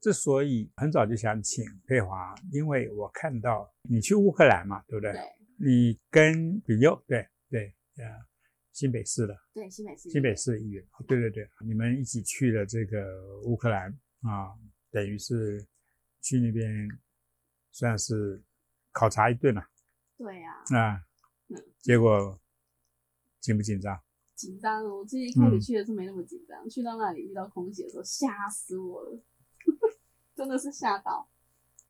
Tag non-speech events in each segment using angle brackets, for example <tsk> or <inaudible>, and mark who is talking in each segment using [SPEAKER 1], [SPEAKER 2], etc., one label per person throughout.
[SPEAKER 1] 我之所以很早就想请佩华，因为我看到你去乌克兰嘛，对不对？
[SPEAKER 2] 对
[SPEAKER 1] 你跟比佑，对对，呃，新北市的
[SPEAKER 2] 对，新北市
[SPEAKER 1] 新北市的议员，对对对，你们一起去了这个乌克兰啊，等于是去那边算是考察一顿了
[SPEAKER 2] 对呀、
[SPEAKER 1] 啊
[SPEAKER 2] 嗯，
[SPEAKER 1] 结果紧不紧张？
[SPEAKER 2] 紧张哦！我其实一开始
[SPEAKER 1] 嗯
[SPEAKER 2] 去的时候没那么紧张，去到那里遇到空姐的时候，吓死我了，<laughs> 真的是吓到。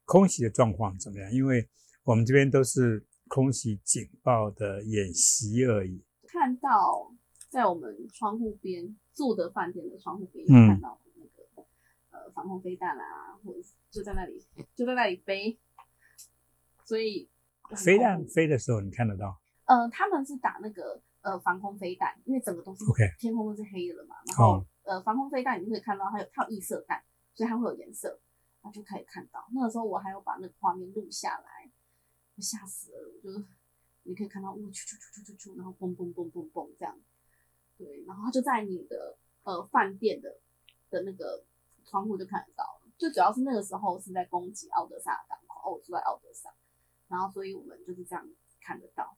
[SPEAKER 1] 空袭的状况怎么样？因为我们这边都是空袭警报的演习而已。
[SPEAKER 2] 看到在我们窗户边住的饭店的窗户边，看到那个、呃防空飞弹啊，或者就在那里就在那里飞，所以
[SPEAKER 1] 飞弹飞的时候你看得到
[SPEAKER 2] 呃，他们是打那个呃防空飞弹，因为整个都是
[SPEAKER 1] OK
[SPEAKER 2] 天空都是黑的了嘛，然后、
[SPEAKER 1] 哦
[SPEAKER 2] 呃防空飞弹你就可以看到它有它有异色弹，所以它会有颜色，那就可以看到。那个时候我还有把那个画面录下来，我吓死了，我就你可以看到呜啾啾啾啾啾啾，然后嘣嘣嘣嘣嘣这样，对，然后它就在你的呃饭店的的那个窗户就看得到了。最主要是那个时候是在攻击奥德萨的港口，哦，我住在奥德萨，然后所以我们就是这样看得到。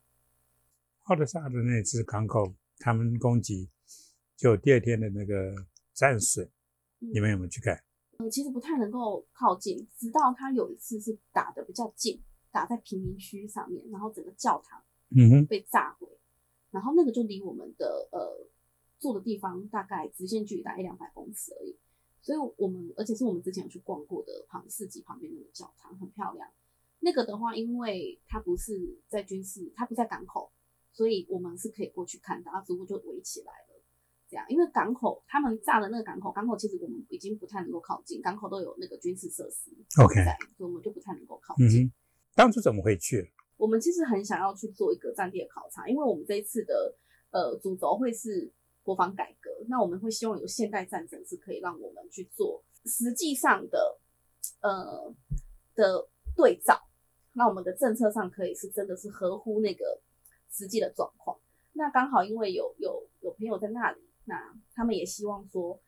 [SPEAKER 1] 奥德萨的那次港口，他们攻击，就第二天的那个战损，你们有没有去看？
[SPEAKER 2] 嗯，其实不太能够靠近，直到他有一次是打的比较近，打在贫民区上面，然后整个教堂
[SPEAKER 1] 嗯哼，
[SPEAKER 2] 被炸毁，然后那个就离我们的呃住的地方大概直线距离大概一两百公尺而已，所以我们而且是我们之前有去逛过的旁市集旁边那个教堂，很漂亮。那个的话，因为它不是在军事，它不在港口，所以我们是可以过去看的，它只不过就围起来了。这样，因为港口他们炸的那个港口，港口其实我们已经不太能够靠近，港口都有那个军事设施
[SPEAKER 1] OK，
[SPEAKER 2] 所以我们就不太能够靠
[SPEAKER 1] 嗯
[SPEAKER 2] 近。
[SPEAKER 1] 哼，当初怎么会去？
[SPEAKER 2] 我们其实很想要去做一个战地的考察，因为我们这一次的呃主轴会是国防改革，那我们会希望有现代战争是可以让我们去做实际上的呃的对照，那我们的政策上可以是真的是合乎那个实际的状况。那刚好因为有有有朋友在那里，那他们也希望说，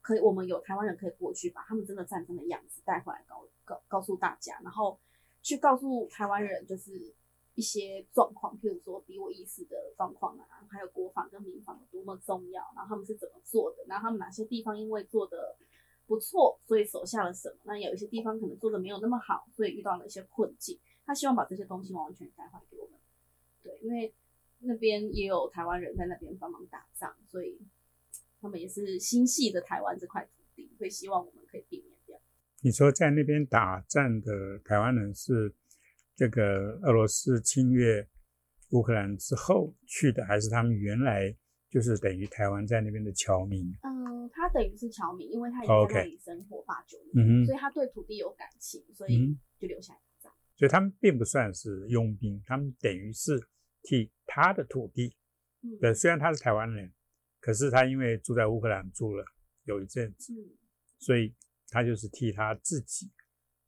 [SPEAKER 2] 可以我们有台湾人可以过去，把他们真的战争的样子带回来告告告诉大家，然后去告诉台湾人就是一些状况，譬如说敌我意识的状况啊，还有国防跟民防有多么重要，然后他们是怎么做的，然后他们哪些地方因为做的不错，所以守下了什么，那有一些地方可能做的没有那么好，所以遇到了一些困境。他希望把这些东西完全带回来给我们，对，因为那边也有台湾人在那边帮忙打仗，所以他们也是心系着台湾这块土地，所以希望我们可以避免掉。
[SPEAKER 1] 你说在那边打战的台湾人是这个俄罗斯侵略乌克兰之后去的，还是他们原来就是等于台湾在那边的侨民？
[SPEAKER 2] 嗯，他等于是侨民，因为他已经在那里生活八九年，所以他对土地有感情，所以
[SPEAKER 1] 嗯
[SPEAKER 2] 就留下来打仗。
[SPEAKER 1] 所以他们并不算是佣兵，他们等于是替他的土地。
[SPEAKER 2] 嗯
[SPEAKER 1] 对，虽然他是台湾人，可是他因为住在乌克兰住了有一阵子，
[SPEAKER 2] 嗯
[SPEAKER 1] 所以他就是替他自己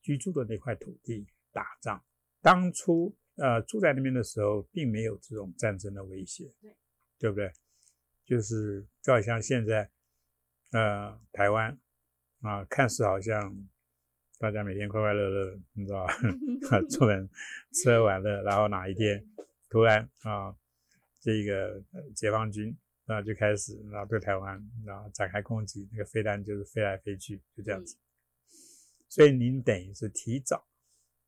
[SPEAKER 1] 居住的那块土地打仗。当初呃住在那边的时候，并没有这种战争的威胁，
[SPEAKER 2] 对
[SPEAKER 1] 对不对？就是就好像现在呃台湾啊，看似好像大家每天快快乐乐，你知道 <laughs> 吧？<laughs> 出门吃喝玩乐，然后哪一天突然啊，这个呃解放军啊就开始然后对台湾然后展开攻击，那个飞弹就是飞来飞去，就这样子。所以您等于是提早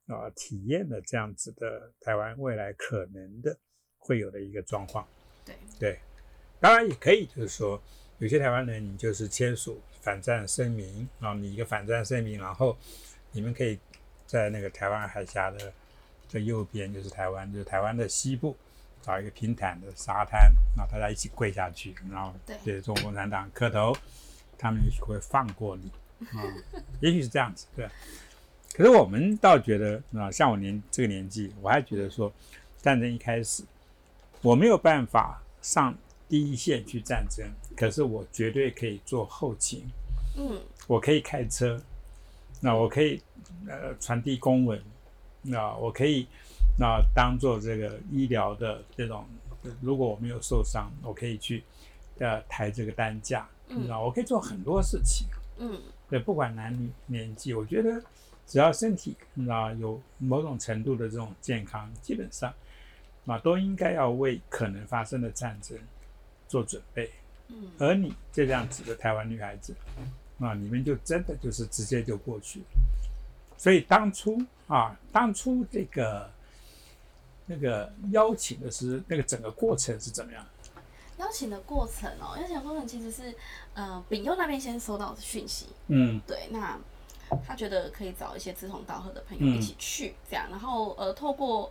[SPEAKER 1] 啊体验了这样子的台湾未来可能的会有的一个状况。
[SPEAKER 2] 对，
[SPEAKER 1] 对，当然也可以，就是说有些台湾人你就是签署反战声明啊，你一个反战声明，然后你们可以在那个台湾海峡的这右边就是台湾，就是台湾的西部找一个平坦的沙滩，然后大家一起跪下去，然后
[SPEAKER 2] 对。
[SPEAKER 1] 对中国共产党磕头，他们也许会放过你。<laughs> 啊，也许是这样子，对。可是我们倒觉得啊，像我年这个年纪，我还觉得说，战争一开始，我没有办法上第一线去战争，可是我绝对可以做后勤，
[SPEAKER 2] 嗯。
[SPEAKER 1] 我可以开车，那我可以呃传递公文，那我可以那当做这个医疗的这种，如果我没有受伤，我可以去呃抬这个担架，
[SPEAKER 2] 嗯
[SPEAKER 1] 那我可以做很多事情。
[SPEAKER 2] 嗯
[SPEAKER 1] 对，不管男女年纪，我觉得只要身体啊有某种程度的这种健康，基本上啊都应该要为可能发生的战争做准备。
[SPEAKER 2] 嗯
[SPEAKER 1] 而你这样子的台湾女孩子，啊，你们就真的就是直接就过去了。所以当初啊，当初这个那个邀请的是那个整个过程是怎么样？
[SPEAKER 2] 邀请的过程哦，邀请的过程其实是呃丙佑那边先收到讯息，
[SPEAKER 1] 嗯。
[SPEAKER 2] 对，那他觉得可以找一些志同道合的朋友
[SPEAKER 1] 嗯
[SPEAKER 2] 一起去，这样，然后呃，透过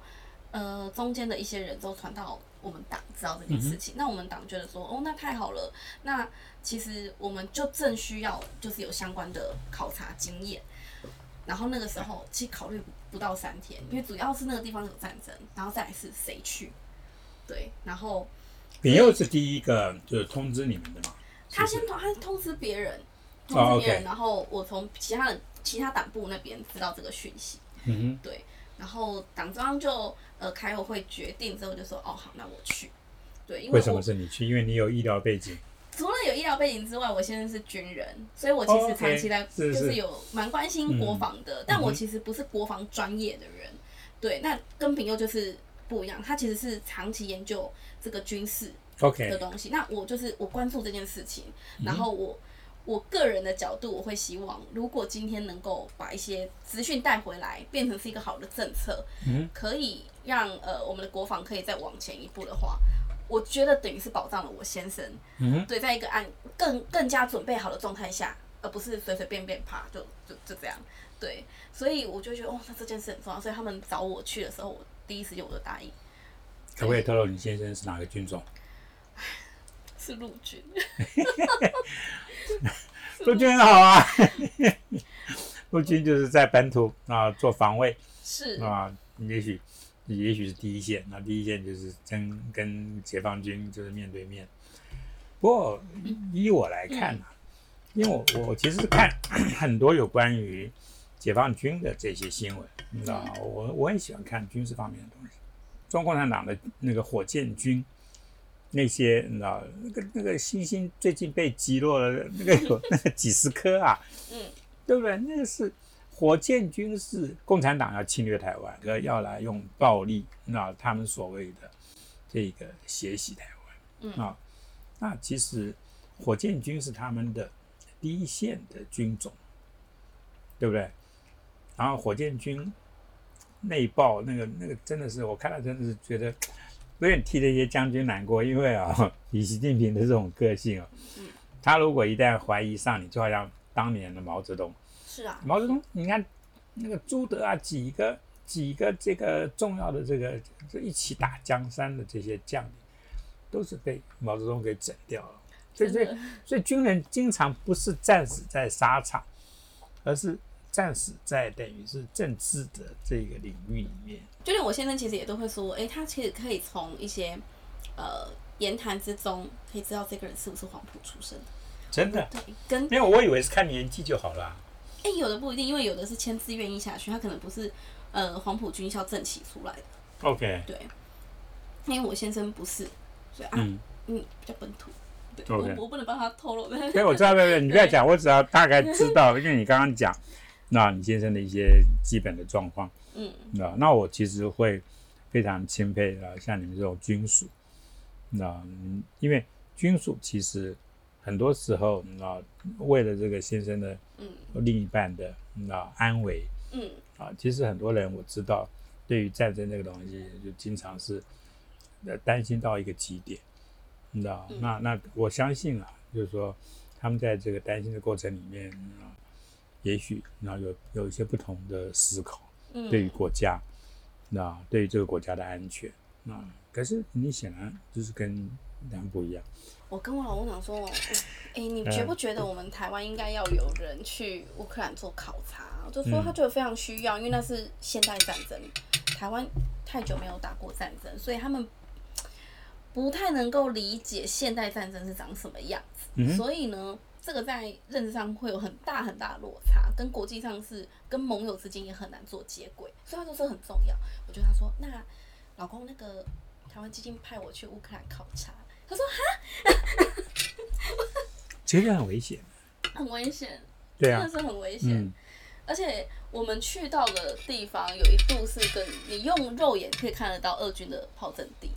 [SPEAKER 2] 呃中间的一些人之后传到我们党知道这件事情，那我们党觉得说，哦，那太好了，那其实我们就正需要就是有相关的考察经验，然后那个时候其实考虑不到三天，因为主要是那个地方有战争，然后再来是谁去，对，然后
[SPEAKER 1] 丙佑是第一个就是通知你们的嘛？
[SPEAKER 2] 他先通他通知别人，
[SPEAKER 1] 哦
[SPEAKER 2] 通知别人然后我从其他的其他党部那边知道这个讯息，
[SPEAKER 1] 嗯
[SPEAKER 2] 对，然后党中央就呃开了会决定之后就说哦好，那我去，对，因
[SPEAKER 1] 为，为什么是你去？因为你有医疗背景。
[SPEAKER 2] 除了有医疗背景之外，我现在是军人，所以我其
[SPEAKER 1] 哦
[SPEAKER 2] 实长期在就是。是有蛮关心国防的，但我其实不是国防专业的人，对，那跟平佑就是不一样，他其实是长期研究这个军事的东西。那我就是我关注这件事情，
[SPEAKER 1] 嗯
[SPEAKER 2] 然后我我个人的角度，我会希望，如果今天能够把一些资讯带回来，变成是一个好的政策，
[SPEAKER 1] 嗯
[SPEAKER 2] 可以让呃我们的国防可以再往前一步的话。我觉得等于是保障了我先生，
[SPEAKER 1] 嗯，
[SPEAKER 2] 对，在一个按更更加准备好的状态下，而不是随随便便啪就就就这样，对，所以我就觉得哦，那这件事很重要，所以他们找我去的时候，我第一时间我就答应，
[SPEAKER 1] 可不可以透露你先生是哪个军种？
[SPEAKER 2] 是陆军，<laughs>
[SPEAKER 1] 陆军很好啊，<laughs> 陆军就是在本土啊做防卫。
[SPEAKER 2] 是。
[SPEAKER 1] 啊，也许也许是第一线，那第一线就是真跟解放军就是面对面。不过依我来看啊，因为我我其实看 <coughs> 很多有关于解放军的这些新闻，你知道吗？我我很喜欢看军事方面的东西。中国共产党的那个火箭军，那些你知道，那个那个星星最近被击落了，那个有那个几十颗啊，
[SPEAKER 2] 嗯，
[SPEAKER 1] 对不对？那个是火箭军是共产党要侵略台湾，呃，要来用暴力，那他们所谓的这个血洗台湾，
[SPEAKER 2] 嗯
[SPEAKER 1] 啊，那其实火箭军是他们的第一线的军种，对不对？然后火箭军内爆那个那个真的是我看了真的是觉得有点替这些将军难过，因为啊，以习近平的这种个性啊，
[SPEAKER 2] 嗯
[SPEAKER 1] 他如果一旦怀疑上你，就好像当年的毛泽东，
[SPEAKER 2] 是啊，
[SPEAKER 1] 毛泽东你看那个朱德啊，几个几个这个重要的这个这一起打江山的这些将领，都是被毛泽东给整掉了。所以，所以所以军人经常不是战死在沙场，而是战死在等于是政治的这个领域里面。
[SPEAKER 2] 就连我先生其实也都会说，哎，他其实可以从一些呃言谈之中可以知道这个人是不是黄埔出身的。
[SPEAKER 1] 真的，
[SPEAKER 2] 对，跟
[SPEAKER 1] 因为我以为是看年纪就好了。啊
[SPEAKER 2] 诶有的不一定，因为有的是签字愿意下去，他可能不是呃黄埔军校正起出来的。
[SPEAKER 1] OK，
[SPEAKER 2] 对，因为我先生不是，所以啊，
[SPEAKER 1] 嗯，
[SPEAKER 2] 嗯，比较本土。对我我不能帮他透露，
[SPEAKER 1] 所以 <laughs> 我知道，对不对？你不要讲，我只要大概知道，因为你刚刚讲，那你先生的一些基本的状况。
[SPEAKER 2] 嗯
[SPEAKER 1] 那那我其实会非常钦佩啊，像你们这种军属，那嗯因为军属其实很多时候，那为了这个先生的
[SPEAKER 2] 嗯。
[SPEAKER 1] 另一半的那安危。
[SPEAKER 2] 嗯。
[SPEAKER 1] 啊，其实很多人我知道，对于战争这个东西，就经常是呃担心到一个极点，你知道？
[SPEAKER 2] 嗯。
[SPEAKER 1] 那那我相信啊，就是说他们在这个担心的过程里面啊，也许然后有有一些不同的思考。
[SPEAKER 2] 嗯，
[SPEAKER 1] 对于国家，那对于这个国家的安全，那可是你显然就是跟人不一样，
[SPEAKER 2] 我跟我老公讲说，哎、你
[SPEAKER 1] 嗯
[SPEAKER 2] 觉不觉得我们台湾应该要有人去乌克兰做考察？我就说他觉得非常需要，因为那是现代战争，台湾太久没有打过战争，所以他们不太能够理解现代战争是长什么样子。
[SPEAKER 1] 嗯
[SPEAKER 2] 所以呢，这个在认知上会有很大很大的落差，跟国际上是跟盟友之间也很难做接轨，所以他就说很重要。我就跟他说，那老公那个台湾基金派我去乌克兰考察，他说哈 <laughs>
[SPEAKER 1] 其实很危险。
[SPEAKER 2] 很危险。
[SPEAKER 1] 对啊
[SPEAKER 2] 真的，是很危险。
[SPEAKER 1] 嗯，
[SPEAKER 2] 而且我们去到的地方有一度是跟你用肉眼可以看得到俄军的炮阵地，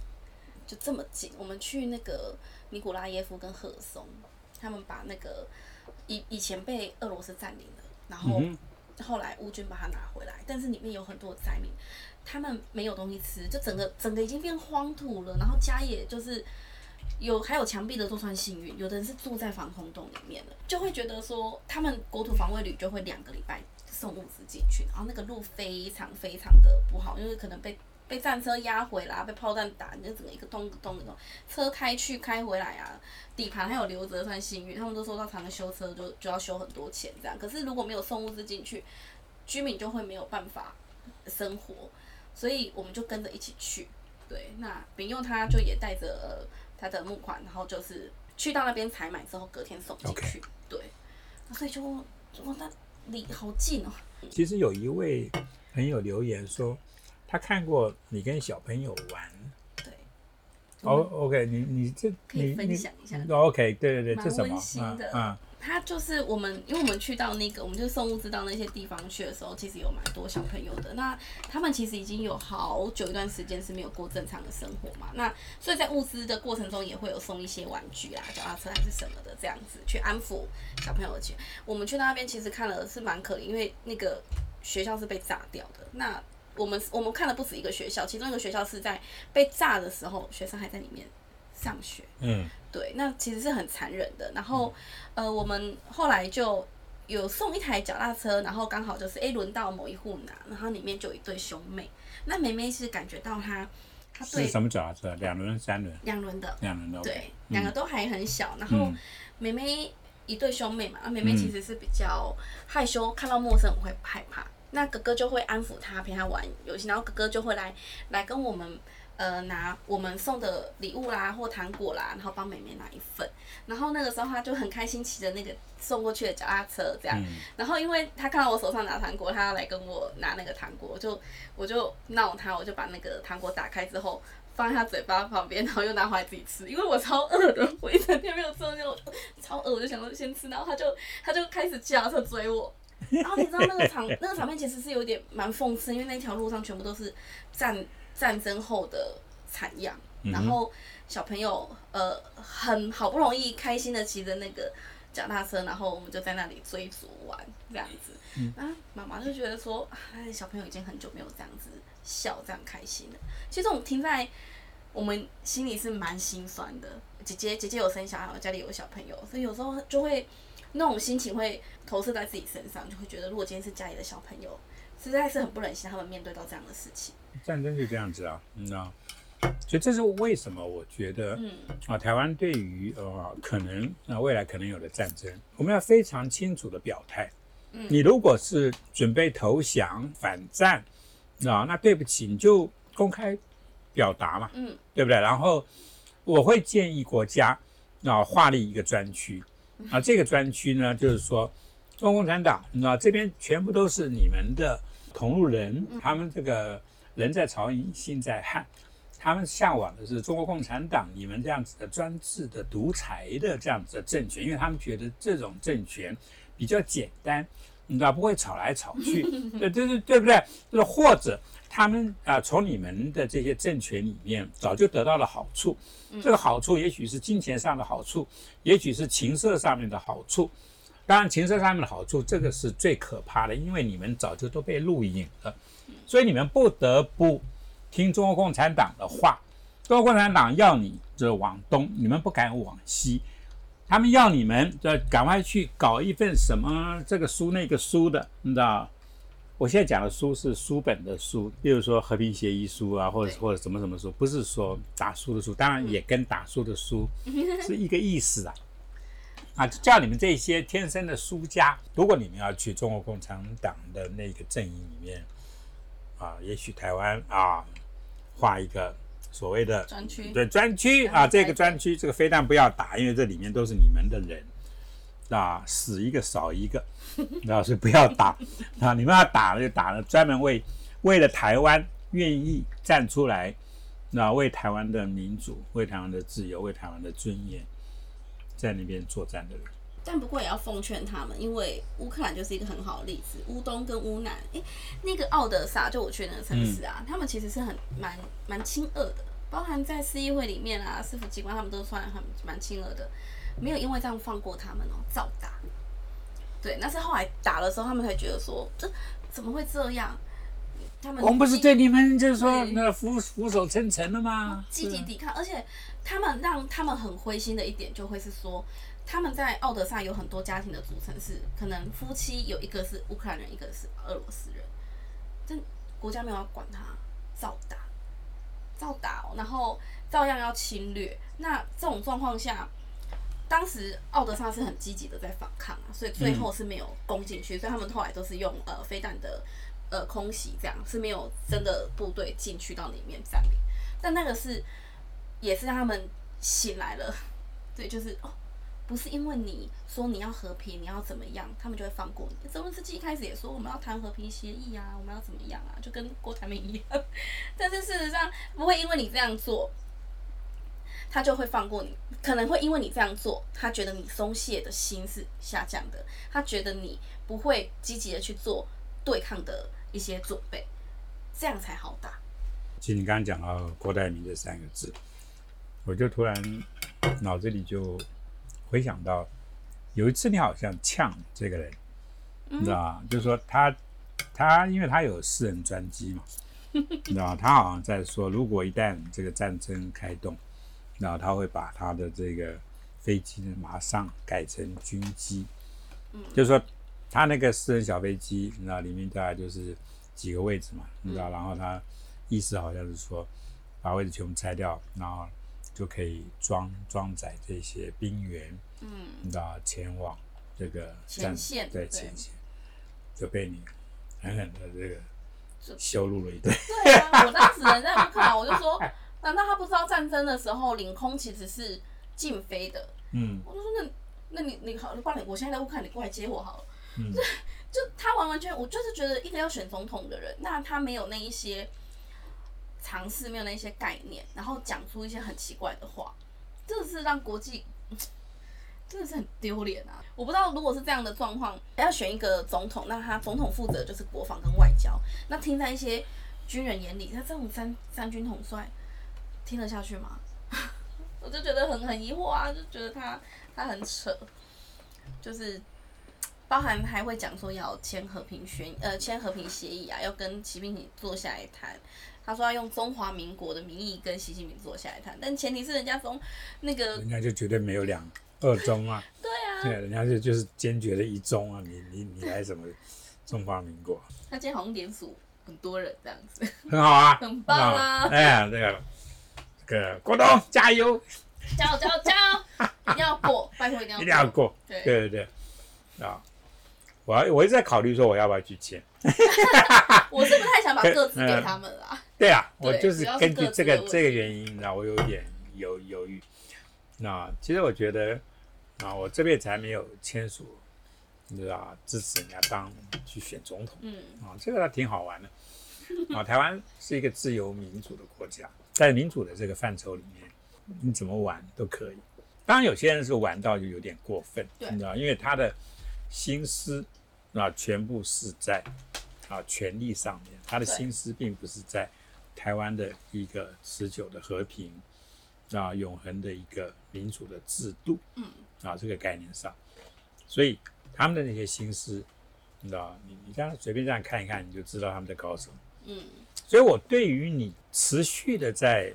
[SPEAKER 2] 就这么近。我们去那个尼古拉耶夫跟赫尔松，他们把那个以以前被俄罗斯占领的，然后
[SPEAKER 1] 嗯
[SPEAKER 2] 后来乌军把它拿回来，但是里面有很多的灾民，他们没有东西吃，就整个整个已经变荒土了，然后家也就是。有还有墙壁的都算幸运，有的人是住在防空洞里面的，就会觉得说他们国土防卫旅就会两个礼拜送物资进去，然后那个路非常非常的不好，因为可能被被战车压回啦，被炮弹打，你就整个一个洞一个洞一个洞，车开去开回来啊，底盘还有留着算幸运，他们都说到常常修车就就要修很多钱这样，可是如果没有送物资进去，居民就会没有办法生活，所以我们就跟着一起去。对，那丙佑他就也带着、他的募款，然后就是去到那边采买之后，隔天送进去。对，所以就哇，那离好近哦。
[SPEAKER 1] 其实有一位朋友留言说，他看过你跟小朋友玩。
[SPEAKER 2] 对，
[SPEAKER 1] 哦、o k 你你这
[SPEAKER 2] 可以分
[SPEAKER 1] 你你
[SPEAKER 2] 享一下
[SPEAKER 1] 哦 OK，对对对，这什么
[SPEAKER 2] 温馨的
[SPEAKER 1] 啊啊
[SPEAKER 2] 他就是我们，因为我们去到那个，我们就送物资到那些地方去的时候，其实有蛮多小朋友的。那他们其实已经有好久一段时间是没有过正常的生活嘛。那所以在物资的过程中，也会有送一些玩具啊、脚踏车还是什么的，这样子去安抚小朋友的情。我们去到那边其实看了是蛮可怜，因为那个学校是被炸掉的。那我们我们看了不止一个学校，其中一个学校是在被炸的时候，学生还在里面上学。
[SPEAKER 1] 嗯
[SPEAKER 2] 对，那其实是很残忍的。然后，呃，我们后来就有送一台脚踏车，然后刚好就是诶轮到某一户拿，然后里面就有一对兄妹。那梅梅是感觉到她，她对
[SPEAKER 1] 是什么脚踏车？两轮、三轮、
[SPEAKER 2] 两轮的，
[SPEAKER 1] 两轮的。
[SPEAKER 2] 对，两个都还很小。然后
[SPEAKER 1] 嗯
[SPEAKER 2] 梅梅一对兄妹嘛，啊，梅梅
[SPEAKER 1] 嗯
[SPEAKER 2] 其实是比较害羞，看到陌生人会害怕。那哥哥就会安抚她，陪她玩游戏，然后哥哥就会来来跟我们呃拿我们送的礼物啦或糖果啦，然后帮妹妹拿一份。然后那个时候她就很开心骑着那个送过去的脚踏车这样。
[SPEAKER 1] 嗯
[SPEAKER 2] 然后因为她看到我手上拿糖果，她要来跟我拿那个糖果，我就我就闹她，我就把那个糖果打开之后放在他嘴巴旁边，然后又拿回来自己吃，因为我超饿的，我一整天没有吃东西，我超饿，我就想说先吃，然后他就 <laughs> 他就开始骑脚踏车追我。然后你知道那个场那个场面其实是有点蛮讽刺，因为那条路上全部都是战战争后的惨样，然后小朋友呃很好不容易开心的骑着那个脚踏车，然后我们就在那里追逐玩这样子。啊，妈妈就觉得说，哎，小朋友已经很久没有这样子笑，这样开心了。其实我们听在我们心里是蛮心酸的。姐姐姐姐有生小孩，我家里有小朋友，所以有时候就会那种心情会投射在自己身上，就会觉得如果今天是家里的小朋友，实在是很不忍心他们面对到这样的事情。
[SPEAKER 1] 战争就这样子啊，你知道。所以这是为什么我觉得
[SPEAKER 2] 嗯
[SPEAKER 1] 啊，台湾对于呃可能啊未来可能有的战争，我们要非常清楚的表态。
[SPEAKER 2] 嗯
[SPEAKER 1] 你如果是准备投降反战啊，那对不起，你就公开表达嘛，
[SPEAKER 2] 嗯
[SPEAKER 1] 对不对？然后我会建议国家啊划立一个专区啊，这个专区呢就是说，中国共产党那这边全部都是你们的同路人，他们这个人在朝营心在汉。他们向往的是中国共产党你们这样子的专制的独裁的这样子的政权，因为他们觉得这种政权比较简单，你知道不会吵来吵去，对对对对不对？就是或者他们啊、从你们的这些政权里面早就得到了好处，这个好处也许是金钱上的好处，也许是情色上面的好处。当然，情色上面的好处，这个是最可怕的，因为你们早就都被录影了，所以你们不得不听中国共产党的话。中国共产党要你这往东，你们不敢往西，他们要你们这赶快去搞一份什么这个书那个书的，你知道？我现在讲的书是书本的书，例如说和平协议书啊，或者或者什么什么书，不是说打书的书，当然也跟打书的书 <laughs> 是一个意思啊。啊，叫你们这些天生的输家，如果你们要去中国共产党的那个阵营里面，啊，也许台湾啊，画一个所谓的
[SPEAKER 2] 专区。
[SPEAKER 1] 对专区啊，这个专区这个非但不要打，因为这里面都是你们的人。啊，死一个少一个，<laughs> 啊，所以不要打。啊，你们要打了就打了，专门为为了台湾愿意站出来，那为台湾的民主、为台湾的自由、为台湾的尊严，在那边作战的人。
[SPEAKER 2] 但不过也要奉劝他们，因为乌克兰就是一个很好的例子。乌东跟乌南，诶，那个奥德萨就我去那个城市啊，他们其实是很蛮蛮亲俄的，包含在市议会里面啊，市府机关他们都算很蛮亲俄的，没有因为这样放过他们哦，照打。对，那是后来打的时候，他们才觉得说，这怎么会这样？他们
[SPEAKER 1] 我们不是对你们就是说那俯俯首称臣了吗？
[SPEAKER 2] 积极抵抗，而且他们让他们很灰心的一点就会是说，他们在奥德萨有很多家庭的组成是，可能夫妻有一个是乌克兰人，一个是俄罗斯人，但国家没有要管他，照打，照打、哦，然后照样要侵略。那这种状况下，当时奥德萨是很积极的在反抗啊，所以最后是没有攻进去，所以他们后来都是用呃飞弹的呃空袭，这样是没有真的部队进去到里面占领。但那个是也是让他们醒来了，对，就是哦，不是因为你说你要和平，你要怎么样，他们就会放过你。泽伦斯基一开始也说我们要谈和平协议啊，我们要怎么样啊，就跟郭台铭一样。<laughs> 但是事实上不会因为你这样做，他就会放过你。可能会因为你这样做，他觉得你松懈的心是下降的，他觉得你不会积极的去做对抗的一些准备，这样才好打。
[SPEAKER 1] 其实你刚刚讲到郭台铭这三个字，我就突然脑子里就回想到，有一次你好像呛这个人，你知道吗？就是说他他因为他有私人专机嘛，你知道吗？他好像在说，如果一旦这个战争开动，然后他会把他的这个飞机呢马上改成军机，就是说他那个私人小飞机，你知道里面大概就是几个位置嘛，你知道，然后他意思好像是说把位置全部拆掉，然后就可以装装载这些兵员，
[SPEAKER 2] 嗯，
[SPEAKER 1] 你知道前往这个战
[SPEAKER 2] 前线对
[SPEAKER 1] 对前线，就被你狠狠的这个
[SPEAKER 2] 就
[SPEAKER 1] 羞辱了一顿。
[SPEAKER 2] 对啊，我当时人在乌克兰，我就说，<laughs> 难道他不知道战争的时候领空其实是禁飞的？
[SPEAKER 1] 嗯
[SPEAKER 2] 我就说那那你你好，不然你我现在在乌克兰，你过来接我好了。
[SPEAKER 1] 嗯
[SPEAKER 2] 就他完完全，我就是觉得一个要选总统的人，那他没有那一些尝试，没有那一些概念，然后讲出一些很奇怪的话，真的是让国际 <tsk> 真的是很丢脸啊！我不知道如果是这样的状况，要选一个总统，那他总统负责就是国防跟外交，那听在一些军人眼里，他这种三三军统帅听得下去吗？<laughs> 我就觉得很很疑惑啊，就觉得他他很扯，就是包含还会讲说要签和平宣呃签和平协议啊，要跟习近平坐下来谈。他说要用中华民国的名义跟习近平坐下来谈，但前提是人家中那个
[SPEAKER 1] 人家就绝对没有两二中啊，<laughs>
[SPEAKER 2] 对啊，
[SPEAKER 1] 对，人家就就是坚决的一中啊，你你你来什么中华民国，
[SPEAKER 2] 他今天好像连署很多人这样子，
[SPEAKER 1] 很好啊，<laughs>
[SPEAKER 2] 很棒啊。
[SPEAKER 1] 哎呀，这个这个郭董加油，
[SPEAKER 2] 加油加油加油，一定要过，拜托一定要 <laughs>
[SPEAKER 1] 一定要过，
[SPEAKER 2] 对。
[SPEAKER 1] 对对对，啊，我要我一直在考虑说我要不要去签，<laughs>
[SPEAKER 2] 我是不太想把个子给他们啦。
[SPEAKER 1] 对啊，
[SPEAKER 2] 对
[SPEAKER 1] 我就是根据这个这个原因，那我有点犹犹豫。那其实我觉得啊，我这辈子还没有签署，你知道啊，支持人家当去选总统
[SPEAKER 2] 嗯
[SPEAKER 1] 啊，这个挺好玩的。啊，台湾是一个自由民主的国家，在民主的这个范畴里面，你怎么玩都可以。当然，有些人是玩到就有点过分，
[SPEAKER 2] 对
[SPEAKER 1] 你知道，因为他的心思啊，全部是在啊权力上面，他的心思并不是在台湾的一个持久的和平啊、永恒的一个民主的制度，
[SPEAKER 2] 嗯，
[SPEAKER 1] 啊这个概念上，所以他们的那些心思，你知道，你你这样随便这样看一看，你就知道他们在搞什么。
[SPEAKER 2] 嗯，
[SPEAKER 1] 所以我对于你持续的在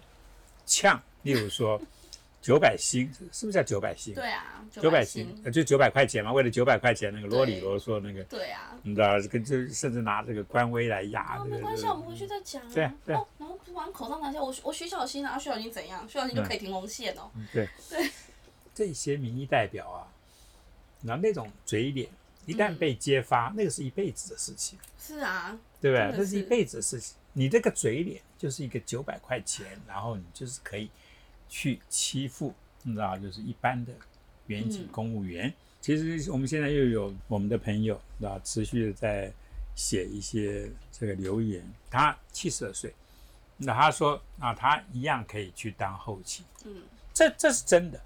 [SPEAKER 1] 呛，例如说九百星，是不是叫九百星？
[SPEAKER 2] 对啊，
[SPEAKER 1] 九百
[SPEAKER 2] 星
[SPEAKER 1] 星，，呃就九百块钱嘛，为了九百块钱那个啰里
[SPEAKER 2] 对
[SPEAKER 1] 啰嗦那个，
[SPEAKER 2] 对啊。
[SPEAKER 1] 你知道，跟就甚至拿这个官威来压啊，
[SPEAKER 2] 没关系，我们回去再讲啊。
[SPEAKER 1] 对对
[SPEAKER 2] 哦，然后把口罩拿下，我我徐小新啊，徐小新怎样？徐小新就可以停红线哦。
[SPEAKER 1] 嗯对 <laughs>
[SPEAKER 2] 对，
[SPEAKER 1] 这些民意代表啊，然后那种嘴脸，一旦
[SPEAKER 2] 嗯
[SPEAKER 1] 被揭发，那个是一辈子的事情，
[SPEAKER 2] 是啊，
[SPEAKER 1] 对不对？
[SPEAKER 2] 那是
[SPEAKER 1] 一辈子的事情。你这个嘴脸就是一个九百块钱，然后你就是可以去欺负，你知道，就是一般的远景
[SPEAKER 2] 嗯
[SPEAKER 1] 公务员。其实我们现在又有我们的朋友，啊，持续的在写一些这个留言。他七十二岁，那他说啊，他一样可以去当后勤。
[SPEAKER 2] 嗯，
[SPEAKER 1] 这这是真的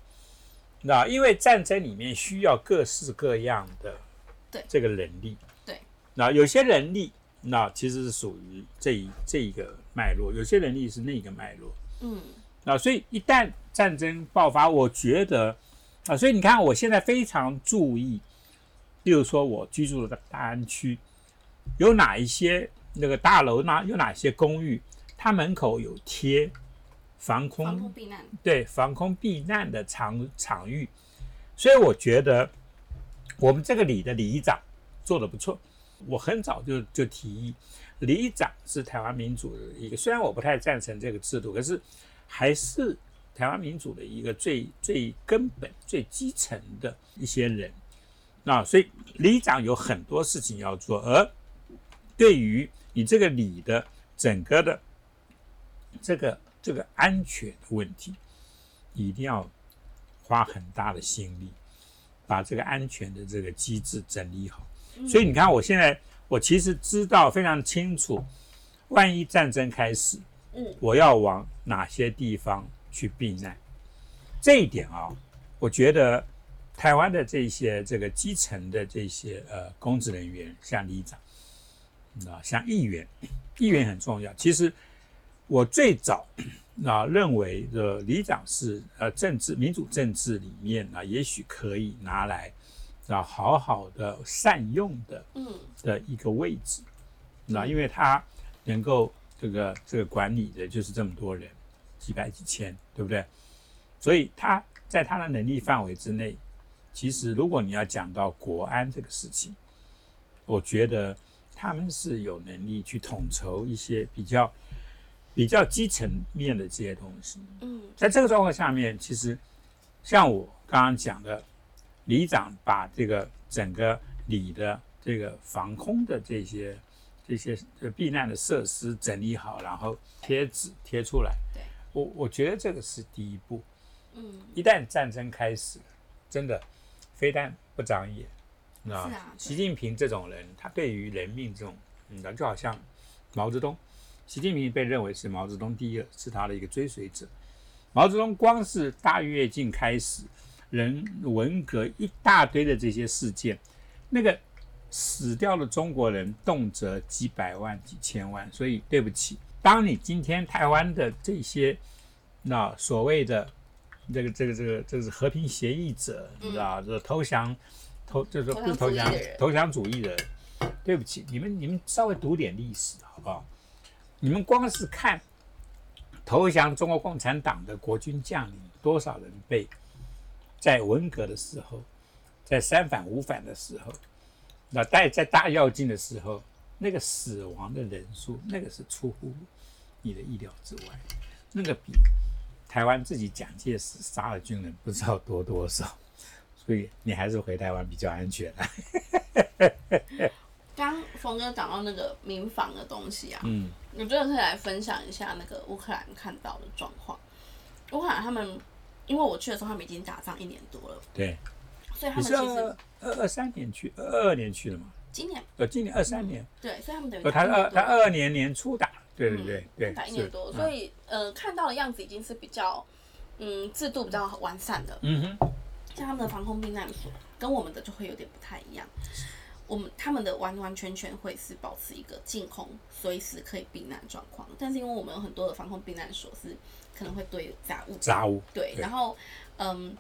[SPEAKER 1] 那因为战争里面需要各式各样的
[SPEAKER 2] 对
[SPEAKER 1] 这个能力，
[SPEAKER 2] 对，
[SPEAKER 1] 那有些能力那其实是属于这一这一个脉络，有些能力是那个脉络。
[SPEAKER 2] 嗯
[SPEAKER 1] 啊，所以一旦战争爆发，我觉得啊，所以你看，我现在非常注意，例如说我居住的大安区有哪一些那个大楼呢？有哪些公寓，它门口有贴防空
[SPEAKER 2] 防空避难，
[SPEAKER 1] 对防空避难的场场域，所以我觉得我们这个里的里长做的不错。我很早就就提议，里长是台湾民主的一个，虽然我不太赞成这个制度，可是还是台湾民主的一个最最根本、最基层的一些人。那所以里长有很多事情要做，而对于你这个里的整个的这个这个安全的问题，一定要花很大的心力，把这个安全的这个机制整理好。所以你看，我现在我其实知道非常清楚，万一战争开始，
[SPEAKER 2] 嗯
[SPEAKER 1] 我要往哪些地方去避难。这一点啊，我觉得台湾的这些这个基层的这些呃公职人员，像里长，啊，像议员，议员很重要。其实我最早啊认为的里长是呃政治民主政治里面啊，也许可以拿来啊好好的善用的
[SPEAKER 2] 嗯。
[SPEAKER 1] 的一个位置，那因为他能够这个这个管理的就是这么多人，几百几千，对不对？所以他在他的能力范围之内，其实如果你要讲到国安这个事情，我觉得他们是有能力去统筹一些比较比较基层面的这些东西。
[SPEAKER 2] 嗯
[SPEAKER 1] 在这个状况下面，其实像我刚刚讲的，里长把这个整个里的这个防空的这些这些呃避难的设施整理好，然后贴纸贴出来。
[SPEAKER 2] 对，
[SPEAKER 1] 我我觉得这个是第一步。
[SPEAKER 2] 嗯，
[SPEAKER 1] 一旦战争开始，真的非但不长眼，
[SPEAKER 2] 啊
[SPEAKER 1] 习近平这种人，他对于人命这种，嗯，就好像毛泽东，习近平被认为是毛泽东第二，是他的一个追随者。毛泽东光是大跃进开始，人文革一大堆的这些事件，那个死掉的中国人动辄几百万、几千万，所以对不起，当你今天台湾的这些那所谓的这个这个这个这个是和平协议者，你知道，这投降投就是不投降
[SPEAKER 2] 投降主义的
[SPEAKER 1] 对不起，你们你们稍微读点历史好不好？你们光是看投降中国共产党的国军将领多少人被在文革的时候，在三反五反的时候，那在在大跃进的时候，那个死亡的人数，那个是出乎你的意料之外，那个比台湾自己蒋介石杀了军人不知道多多少，所以你还是回台湾比较安全啊。
[SPEAKER 2] 刚峰哥讲到那个民防的东西啊，
[SPEAKER 1] 嗯，
[SPEAKER 2] 我觉得可以来分享一下那个乌克兰看到的状况。乌克兰他们，因为我去的时候，他们已经打仗一年多了，
[SPEAKER 1] 对，
[SPEAKER 2] 所以他们其实
[SPEAKER 1] 二二二三年去，二二年去的嘛？
[SPEAKER 2] 今年
[SPEAKER 1] 呃，今年二三年，
[SPEAKER 2] 对，所以他们等于
[SPEAKER 1] 呃，他二他二二年年初打，对对对对，是
[SPEAKER 2] 打一年多，所以呃看到的样子已经是比较嗯制度比较完善的，
[SPEAKER 1] 嗯哼，
[SPEAKER 2] 像他们的防空避难所跟我们的就会有点不太一样。我们他们的完完全全会是保持一个净空，随时可以避难状况。但是因为我们有很多的防空避难所是可能会堆杂物，
[SPEAKER 1] 杂物，
[SPEAKER 2] 对，然后嗯，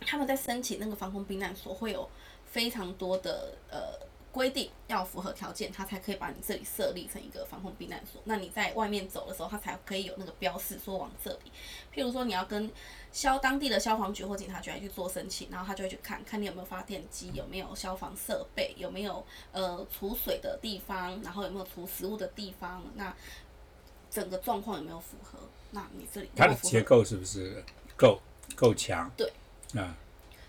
[SPEAKER 2] 他们在申请那个防空避难所会有非常多的呃规定，要符合条件，他才可以把你这里设立成一个防空避难所。那你在外面走的时候，他才可以有那个标示说往这里。譬如说你要跟消当地的消防局或警察局来去做申请，然后他就会去看看你有没有发电机，有没有消防设备，有没有呃储水的地方，然后有没有储食物的地方，那整个状况有没有符合？那你这里
[SPEAKER 1] 它的结构是不是够够强？
[SPEAKER 2] 对，
[SPEAKER 1] 啊，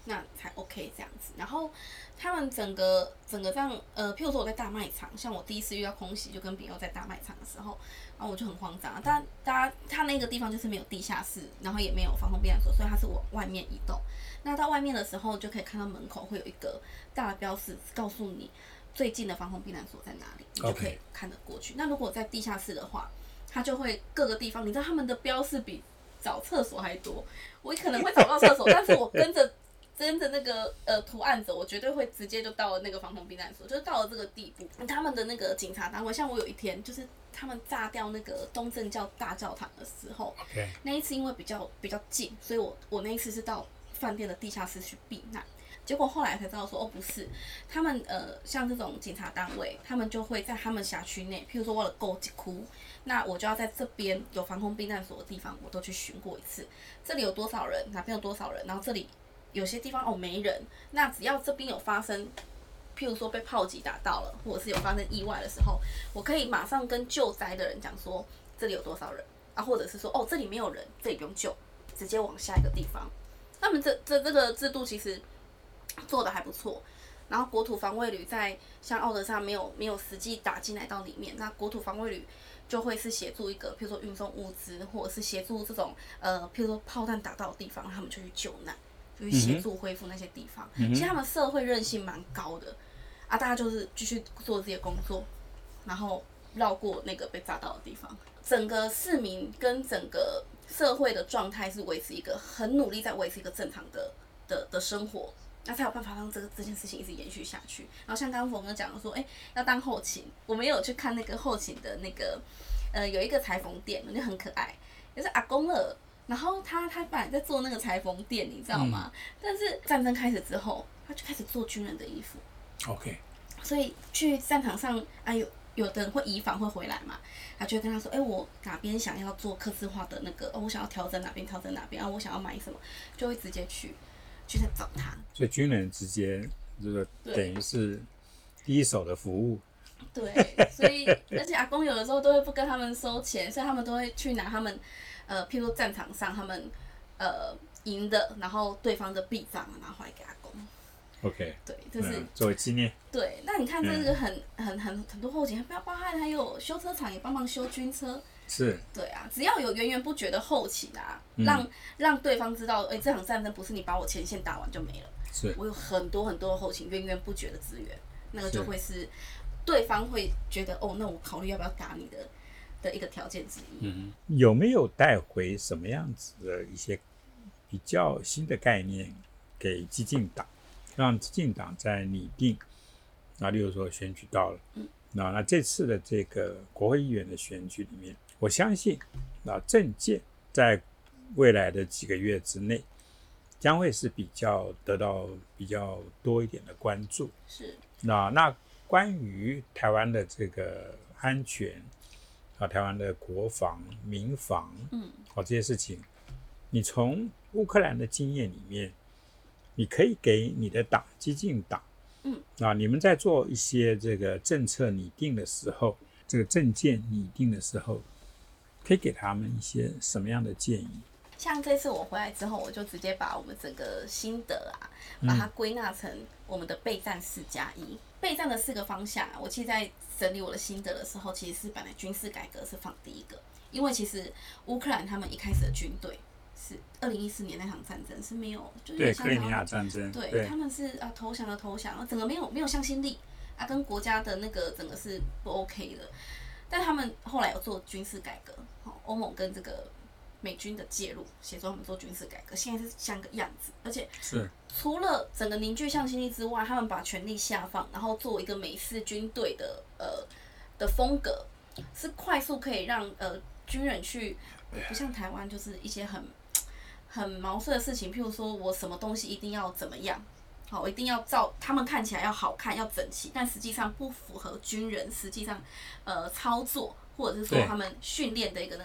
[SPEAKER 2] 那才 OK 这样子。然后他们整个整个这样，呃，譬如说我在大卖场，像我第一次遇到空袭，就跟朋友在大卖场的时候，然后我就很慌张。但大家他那个地方就是没有地下室，然后也没有防空避难所，所以它是往外面移动。那到外面的时候，就可以看到门口会有一个大的标示，告诉你最近的防空避难所在哪里，你就可以看得过去。那如果在地下室的话，它就会各个地方，你知道他们的标示比找厕所还多。我可能会找到厕所，但是我跟着跟着那个呃图案走，我绝对会直接就到了那个防空避难所，就是到了这个地步。他们的那个警察单位，像我有一天就是他们炸掉那个东正教大教堂的时候，那一次因为比较比较近，所以我我那一次是到饭店的地下室去避难。结果后来才知道说，哦不是，他们呃像这种警察单位，他们就会在他们辖区内，譬如说我的沟几窟，那我就要在这边有防空避难所的地方，我都去巡过一次。这里有多少人，哪边有多少人，然后这里有些地方哦没人，那只要这边有发生，譬如说被炮击打到了，或者是有发生意外的时候，我可以马上跟救灾的人讲说这里有多少人啊，或者是说哦这里没有人，这里不用救，直接往下一个地方。他们这这这个制度其实。做的还不错，然后国土防卫旅在像奥德萨没有没有实际打进来到里面，那国土防卫旅就会是协助一个，譬如说运送物资，或者是协助这种呃，譬如说炮弹打到的地方，他们就去救难，就去协助恢复那些地方。其实他们社会韧性蛮高的啊，大家就是继续做自己的工作，然后绕过那个被炸到的地方，整个市民跟整个社会的状态是维持一个很努力在维持一个正常的的的生活。那才有办法让这个这件事情一直延续下去。然后像刚刚冯哥讲的说，哎，要当后勤，我们有去看那个后勤的那个，呃，有一个裁缝店，就很可爱，也是阿公了。然后他他本来在做那个裁缝店，你知道吗？但是战争开始之后，他就开始做军人的衣服。
[SPEAKER 1] OK。
[SPEAKER 2] 所以去战场上，啊有有的人会移防会回来嘛，他就会跟他说，哎，我哪边想要做刻字化的那个，哦，我想要调整哪边调整哪边，啊，我想要买什么，就会直接去。去找他，
[SPEAKER 1] 所以军人直接这个等于是第一手的服务。
[SPEAKER 2] 对，所以 <laughs> 而且阿公有的时候都会不跟他们收钱，所以他们都会去拿他们呃，譬如战场上他们呃赢的，然后对方的臂章拿回来给阿公。
[SPEAKER 1] OK，
[SPEAKER 2] 对，就是
[SPEAKER 1] 作为纪念。
[SPEAKER 2] 对，那你看这是很很很很多后勤，不要包含还有修车厂也帮忙修军车。
[SPEAKER 1] 是，
[SPEAKER 2] 对啊，只要有源源不绝的后勤啊，让让对方知道，哎，这场战争不是你把我前线打完就没了，
[SPEAKER 1] 是
[SPEAKER 2] 我有很多很多的后勤源源不绝的资源，那个就会是对方会觉得，哦，那我考虑要不要打你的的一个条件之一。
[SPEAKER 1] 嗯，有没有带回什么样子的一些比较新的概念给激进党，让激进党在拟定？那例如说选举到了，嗯，那那这次的这个国会议员的选举里面。我相信，那，政界在未来的几个月之内，将会是比较得到比较多一点的关注。
[SPEAKER 2] 是。
[SPEAKER 1] 那那关于台湾的这个安全啊，台湾的国防、民防，嗯，好这些事情，你从乌克兰的经验里面，你可以给你的党，激进党，嗯，啊，你们在做一些这个政策拟定的时候，这个政见拟定的时候。可以给他们一些什么样的建议？
[SPEAKER 2] 像这次我回来之后，我就直接把我们整个心得啊，把它归纳成我们的备战四加一。备战的四个方向，我其实在整理我的心得的时候，其实是本来军事改革是放第一个，因为其实乌克兰他们一开始的军队是二零一四年那场战争是没有，就是
[SPEAKER 1] 克里米亚战争，
[SPEAKER 2] 对他们是啊投降了投降了，整个没有没有向心力啊，跟国家的那个整个是不 OK 的。但他们后来有做军事改革，好，欧盟跟这个美军的介入，协助他们做军事改革，现在是像个样子。而且
[SPEAKER 1] 是
[SPEAKER 2] 除了整个凝聚向心力之外，他们把权力下放，然后做一个美式军队的呃的风格，是快速可以让呃军人去，不像台湾就是一些很很毛遂的事情，譬如说我什么东西一定要怎么样。好，我一定要照他们看起来要好看，要整齐，但实际上不符合军人实际上呃操作，或者是说他们训练的一个。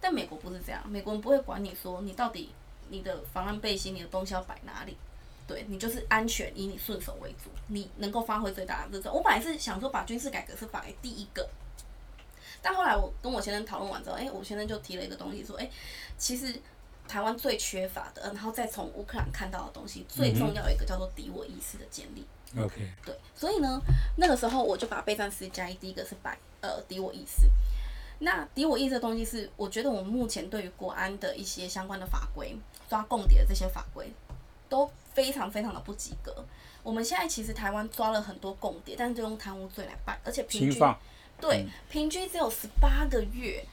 [SPEAKER 2] 但美国不是这样，美国人不会管你说你到底你的防弹背心，你的东西要摆哪里，对你就是安全，以你顺手为主，你能够发挥最大的这种。我本来是想说把军事改革是放在第一个，但后来我跟我先生讨论完之后，哎，我先生就提了一个东西说，哎，其实。台湾最缺乏的，然后再从乌克兰看到的东西，最重要一个叫做敌我意识的建立。
[SPEAKER 1] OK，
[SPEAKER 2] 对，所以呢，那个时候我就把备战四加一，第一个是摆呃敌我意识。那敌我意识的东西是，我觉得我们目前对于国安的一些相关的法规，抓共谍的这些法规，都非常非常的不及格。我们现在其实台湾抓了很多共谍，但是就用贪污罪来办，而且平均对平均只有十八个月。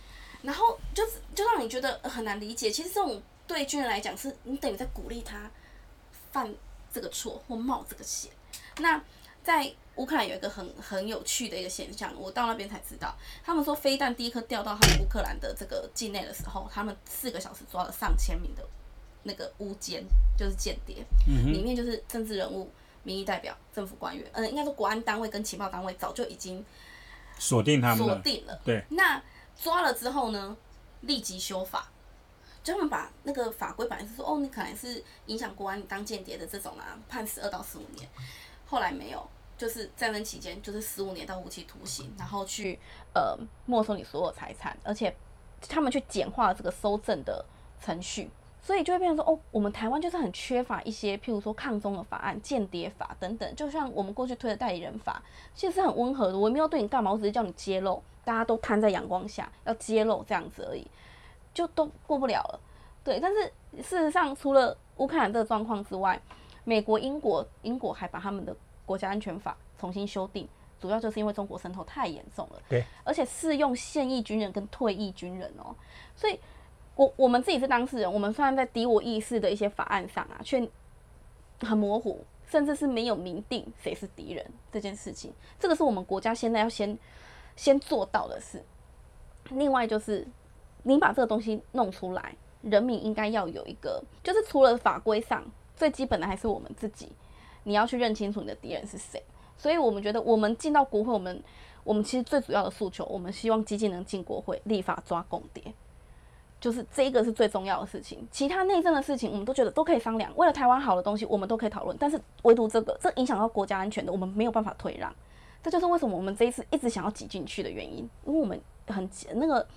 [SPEAKER 2] 然后就就让你觉得很难理解。其实这种对军人来讲，是你等于在鼓励他犯这个错或冒这个险。那在乌克兰有一个很很有趣的一个现象，我到那边才知道，他们说飞弹第一颗掉到他们乌克兰的这个境内的时候，他们四个小时抓了上千名的那个乌奸，就是间谍，里面就是政治人物、民意代表、政府官员，嗯、应该说国安单位跟情报单位早就已经
[SPEAKER 1] 锁定他们
[SPEAKER 2] 锁，定了。
[SPEAKER 1] 对，
[SPEAKER 2] 那抓了之后呢，立即修法，就他们把那个法规本来是说，哦，你可能是影响国安，你当间谍的这种啊，判十二到十五年，后来没有，就是战争期间就是十五年到无期徒刑，然后去呃没收你所有财产，而且他们去简化了这个搜证的程序。所以就会变成说，哦，我们台湾就是很缺乏一些，譬如说抗中的法案、间谍法等等，就像我们过去推的代理人法，其实是很温和的。我也没有对你干嘛，我只是叫你揭露，大家都摊在阳光下，要揭露这样子而已，就都过不了了。对，但是事实上，除了乌克兰这个状况之外，美国、英国、英国还把他们的国家安全法重新修订，主要就是因为中国渗透太严重了。
[SPEAKER 1] 对，
[SPEAKER 2] 而且适用现役军人跟退役军人哦，所以我我们自己是当事人，我们虽然在敌我意识的一些法案上啊，却很模糊，甚至是没有明定谁是敌人这件事情，这个是我们国家现在要先先做到的事。另外就是你把这个东西弄出来，人民应该要有一个，就是除了法规上最基本的还是我们自己，你要去认清楚你的敌人是谁。所以我们觉得我们进到国会，我们我们其实最主要的诉求，我们希望基金能进国会立法抓共谍。就是这一个是最重要的事情，其他内政的事情我们都觉得都可以商量，为了台湾好的东西我们都可以讨论，但是唯独这个这影响到国家安全的，我们没有办法退让。这就是为什么我们这一次一直想要挤进去的原因，因为我们很那个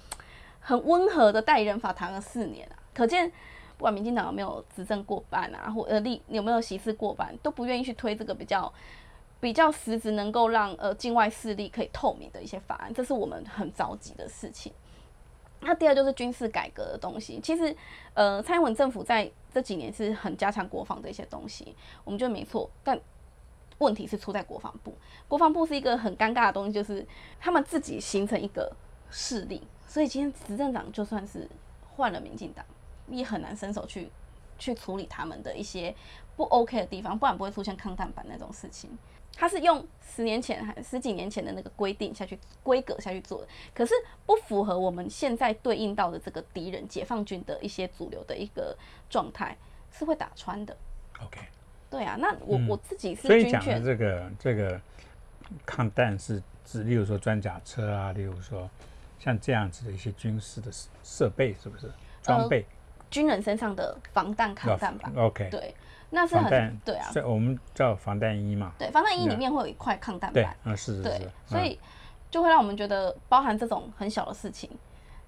[SPEAKER 2] 很温和的代理人法谈了四年啊，可见不管民进党有没有执政过半啊，或呃立有没有席次过半，都不愿意去推这个比较比较实质能够让呃境外势力可以透明的一些法案，这是我们很着急的事情。那第二就是军事改革的东西，其实，呃，蔡英文政府在这几年是很加强国防的一些东西，我们觉得没错，但问题是出在国防部，国防部是一个很尴尬的东西，就是他们自己形成一个势力，所以今天执政党就算是换了民进党，也很难伸手去去处理他们的一些不 OK 的地方，不然不会出现抗弹板那种事情。他是用十年前还十几年前的那个规定下去规格下去做的，可是不符合我们现在对应到的这个敌人解放军的一些主流的一个状态，是会打穿的。
[SPEAKER 1] OK，
[SPEAKER 2] 对啊，那我、
[SPEAKER 1] 嗯
[SPEAKER 2] 我自己是
[SPEAKER 1] 所以讲的
[SPEAKER 2] 军犬，
[SPEAKER 1] 这个这个抗弹是指，例如说装甲车啊，例如说像这样子的一些军事的设设备，是不是装备？
[SPEAKER 2] 军人身上的防弹抗弹板
[SPEAKER 1] ，OK，
[SPEAKER 2] 对，那是很对啊，
[SPEAKER 1] 所以我们叫防弹衣嘛。
[SPEAKER 2] 对，防弹衣里面会有一块抗弹
[SPEAKER 1] 对
[SPEAKER 2] 板，，
[SPEAKER 1] 嗯，是是
[SPEAKER 2] 对
[SPEAKER 1] 是，，
[SPEAKER 2] 所以就会让我们觉得包含这种很小的事情，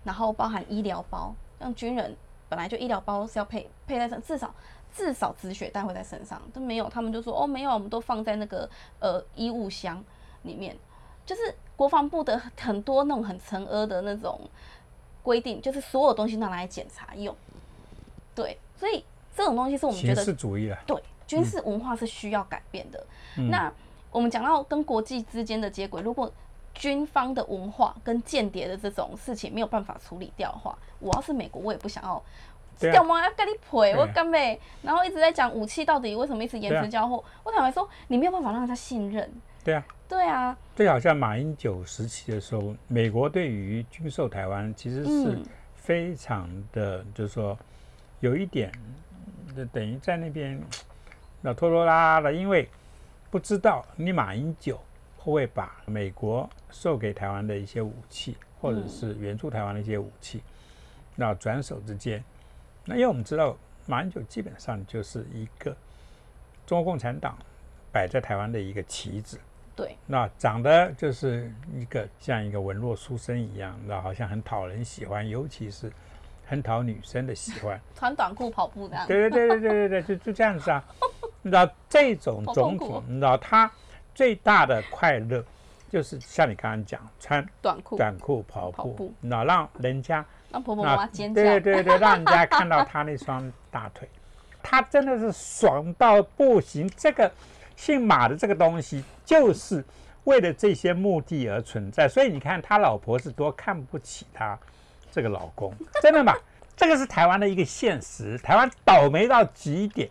[SPEAKER 2] 然后包含医疗包，像军人本来就医疗包是要配配在身，至少至少止血带会在身上，都没有，他们就说哦没有，我们都放在那个呃衣物箱里面，就是国防部的很多那种很沉阿的那种规定，就是所有东西拿来检查用，对，所以这种东西是我们觉
[SPEAKER 1] 形
[SPEAKER 2] 得
[SPEAKER 1] 是主义了。
[SPEAKER 2] 对，军事文化是需要改变的。
[SPEAKER 1] 嗯
[SPEAKER 2] 那我们讲到跟国际之间的接轨，如果军方的文化跟间谍的这种事情没有办法处理掉的话，我要是美国，我也不想要。
[SPEAKER 1] 对啊
[SPEAKER 2] 干嘛要跟你赔？我干呗？然后一直在讲武器到底为什么一直延迟交货？我坦白说，你没有办法让他信任。
[SPEAKER 1] 对啊，
[SPEAKER 2] 对啊，
[SPEAKER 1] 这好像马英九时期的时候，美国对于军售台湾其实是
[SPEAKER 2] 嗯
[SPEAKER 1] 非常的，就是说有一点，就等于在那边那拖拖拉拉的，因为不知道你马英九会不会把美国授给台湾的一些武器，或者是援助台湾的一些武器，那转手之间，那因为我们知道马英九基本上就是一个中国共产党摆在台湾的一个棋子。
[SPEAKER 2] 对，
[SPEAKER 1] 那长得就是一个像一个文弱书生一样，那好像很讨人喜欢，尤其是很讨女生的喜欢。<laughs>
[SPEAKER 2] 穿短裤跑步这样。
[SPEAKER 1] 对对对对对对对，就就这样子啊。你知道这种
[SPEAKER 2] 好
[SPEAKER 1] 种
[SPEAKER 2] 痛苦哦
[SPEAKER 1] 种，你知道他最大的快乐就是像你刚刚讲，穿
[SPEAKER 2] 短裤，
[SPEAKER 1] 短裤跑步
[SPEAKER 2] 跑步，
[SPEAKER 1] 你知道让人家
[SPEAKER 2] 让婆婆妈妈尖叫。
[SPEAKER 1] 对对对，让人家看到他那双大腿，他真的是爽到不行。这个姓马的这个东西，就是为了这些目的而存在。所以你看他老婆是多看不起他，这个老公，<laughs> 真的吗？这个是台湾的一个现实，台湾倒霉到极点。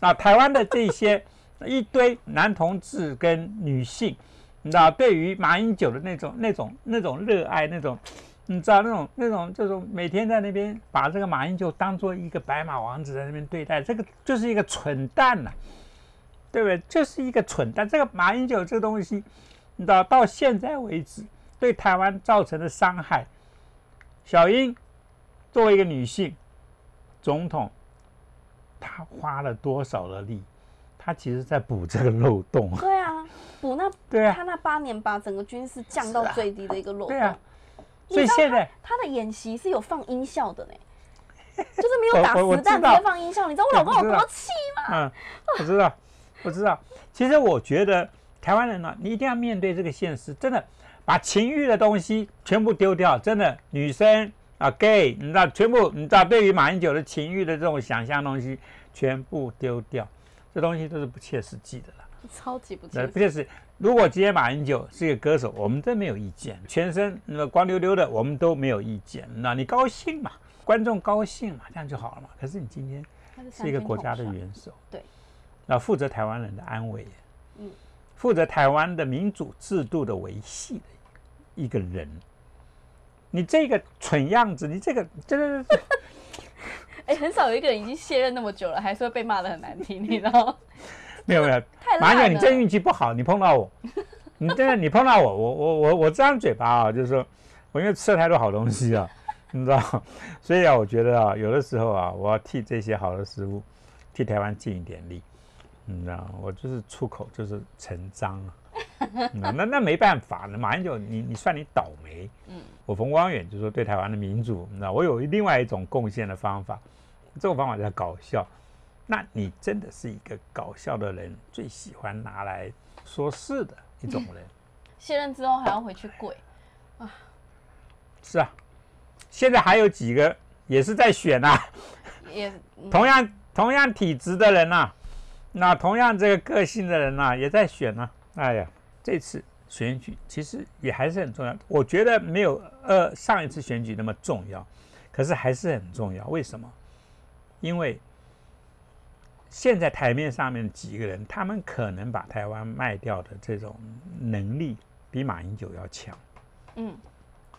[SPEAKER 1] 那台湾的这些一堆男同志跟女性，你知道，对于马英九的那种、那种、那种热爱，那种，你知道，那种、那种，这种每天在那边把这个马英九当做一个白马王子在那边对待，这个就是一个蠢蛋呐，对不对？就是一个蠢蛋。这个马英九这个东西，你知道，到现在为止对台湾造成的伤害，小英。作为一个女性总统，她花了多少的力？她其实在补这个漏洞。
[SPEAKER 2] 对啊，补那 <laughs>
[SPEAKER 1] 对啊，
[SPEAKER 2] 他那八年把整个军事降到最低的一个漏洞。
[SPEAKER 1] 对啊，所以现在
[SPEAKER 2] 他的演习是有放音效的呢，<laughs> 就是没有打实弹，直接放音效。你知道我老公有多气吗？
[SPEAKER 1] 嗯，我知道，我知道。其实我觉得台湾人呢，你一定要面对这个现实，真的把情欲的东西全部丢掉。真的，女生。啊，gay，你知道，全部你知道，对于马英九的情欲的这种想象东西，全部丢掉，这东西都是不切实际的了。<laughs>
[SPEAKER 2] 超级不切
[SPEAKER 1] 不切实。如果今天马英九是一个歌手，我们真没有意见，全身那光溜溜的，我们都没有意见。那你高兴嘛？观众高兴嘛？这样就好了嘛？可是你今天是一个国家的元首，
[SPEAKER 2] 对，
[SPEAKER 1] 那负责台湾人的安危，嗯，负责台湾的民主制度的维系的一个人。你这个蠢样子，你这个真的是，<laughs>
[SPEAKER 2] 哎，很少有一个人已经卸任那么久了，还是会被骂的很难听，你知道
[SPEAKER 1] 没有没有，<laughs> 马姐，你真运气不好，你碰到我，<laughs> 你真的你碰到我，我我我我张嘴巴啊，就是说我因为吃了太多好东西啊，你知道，所以啊，我觉得啊，有的时候啊，我要替这些好的食物，替台湾尽一点力，你知道，我就是出口就是成章啊。那那没办法，那马英九，你你算你倒霉。嗯，我冯光远就说对台湾的民主，那我有另外一种贡献的方法，这种方法叫搞笑。那你真的是一个搞笑的人，最喜欢拿来说事的一种人。<laughs>
[SPEAKER 2] 卸任之后还要回去跪
[SPEAKER 1] 啊？是啊，现在还有几个也是在选呐，也同样同样体质的人呐，那同样这个个性的人呐，也在选呢。哎呀。这次选举其实也还是很重要，我觉得没有呃上一次选举那么重要，可是还是很重要。为什么？因为现在台面上面几个人，他们可能把台湾卖掉的这种能力比马英九要强。嗯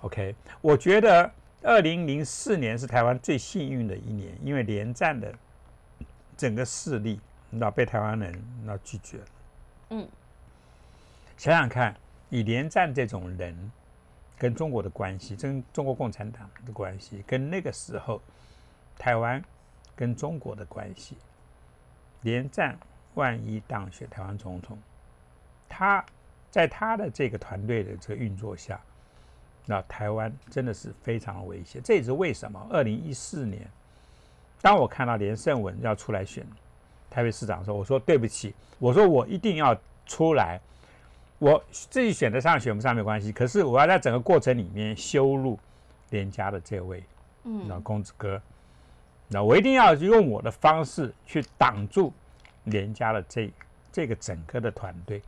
[SPEAKER 1] ，OK，我觉得二零零四年是台湾最幸运的一年，因为连战的整个势力那被台湾人那拒绝了。嗯。想想看，以连战这种人跟中国的关系，跟中国共产党的关系，跟那个时候台湾跟中国的关系，连战万一当选台湾总统，他在他的这个团队的这个运作下，那台湾真的是非常的危险。这也是为什么二零一四年，当我看到连胜文要出来选台北市长的时候，我说对不起，我说我一定要出来。我自己选得上选不上没关系，可是我要在整个过程里面羞辱连家的这位，嗯，那公子哥，那我一定要用我的方式去挡住连家的这这个整个的团队，